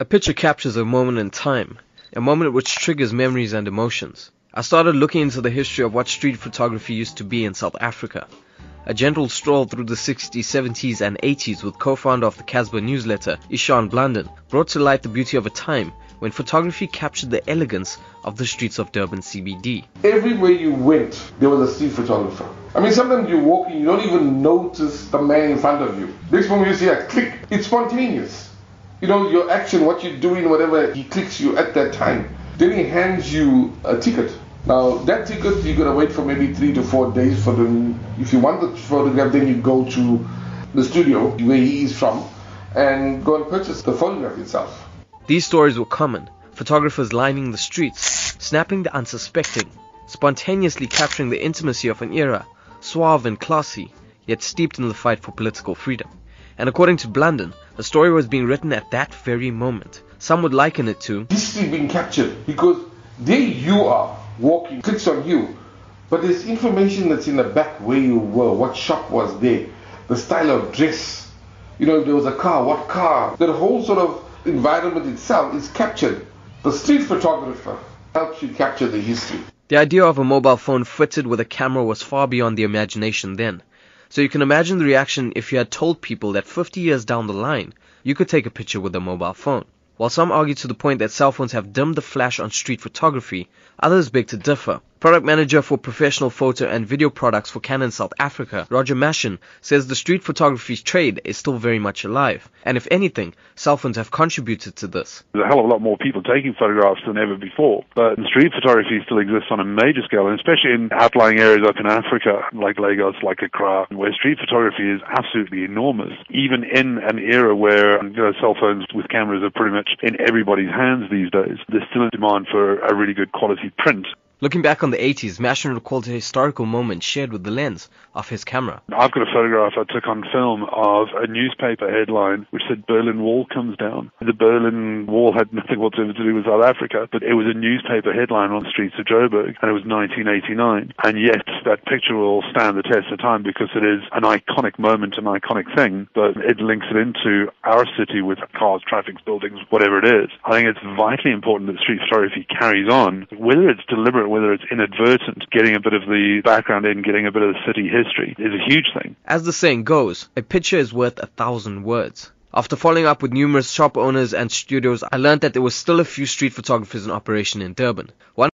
A picture captures a moment in time, a moment which triggers memories and emotions. I started looking into the history of what street photography used to be in South Africa. A gentle stroll through the 60s, 70s, and 80s with co founder of the Casper newsletter, Ishan Blandon, brought to light the beauty of a time when photography captured the elegance of the streets of Durban CBD. Everywhere you went, there was a street photographer. I mean, sometimes you're walking, you don't even notice the man in front of you. Next moment you see a click, it's spontaneous you know, your action, what you're doing, whatever, he clicks you at that time. Then he hands you a ticket. Now, that ticket, you're going to wait for maybe three to four days for them. If you want the photograph, then you go to the studio where he is from and go and purchase the photograph itself. These stories were common. Photographers lining the streets, snapping the unsuspecting, spontaneously capturing the intimacy of an era, suave and classy, yet steeped in the fight for political freedom. And according to Blandon, the story was being written at that very moment. Some would liken it to history being captured because there you are walking, clicks on you, but there's information that's in the back where you were, what shop was there, the style of dress. You know, if there was a car, what car. That whole sort of environment itself is captured. The street photographer helps you capture the history. The idea of a mobile phone fitted with a camera was far beyond the imagination then. So you can imagine the reaction if you had told people that 50 years down the line, you could take a picture with a mobile phone. While some argue to the point that cell phones have dimmed the flash on street photography, others beg to differ. Product manager for professional photo and video products for Canon South Africa, Roger Mashin, says the street photography trade is still very much alive. And if anything, cell phones have contributed to this. There's a hell of a lot more people taking photographs than ever before. But street photography still exists on a major scale, and especially in outlying areas up in Africa, like Lagos, like Accra, where street photography is absolutely enormous. Even in an era where you know, cell phones with cameras are pretty much in everybody's hands these days, there's still a demand for a really good quality print. Looking back on the 80s, Mashin recalled a historical moment shared with the lens of his camera. I've got a photograph I took on film of a newspaper headline which said Berlin Wall comes down. The Berlin Wall had nothing whatsoever to do with South Africa, but it was a newspaper headline on the streets of Joburg, and it was 1989. And yet that picture will stand the test of time because it is an iconic moment, an iconic thing, but it links it into our city with cars, traffic, buildings, whatever it is. I think it's vitally important that street photography carries on, whether it's deliberate whether it's inadvertent, getting a bit of the background in, getting a bit of the city history is a huge thing. As the saying goes, a picture is worth a thousand words. After following up with numerous shop owners and studios, I learned that there was still a few street photographers in operation in Durban. One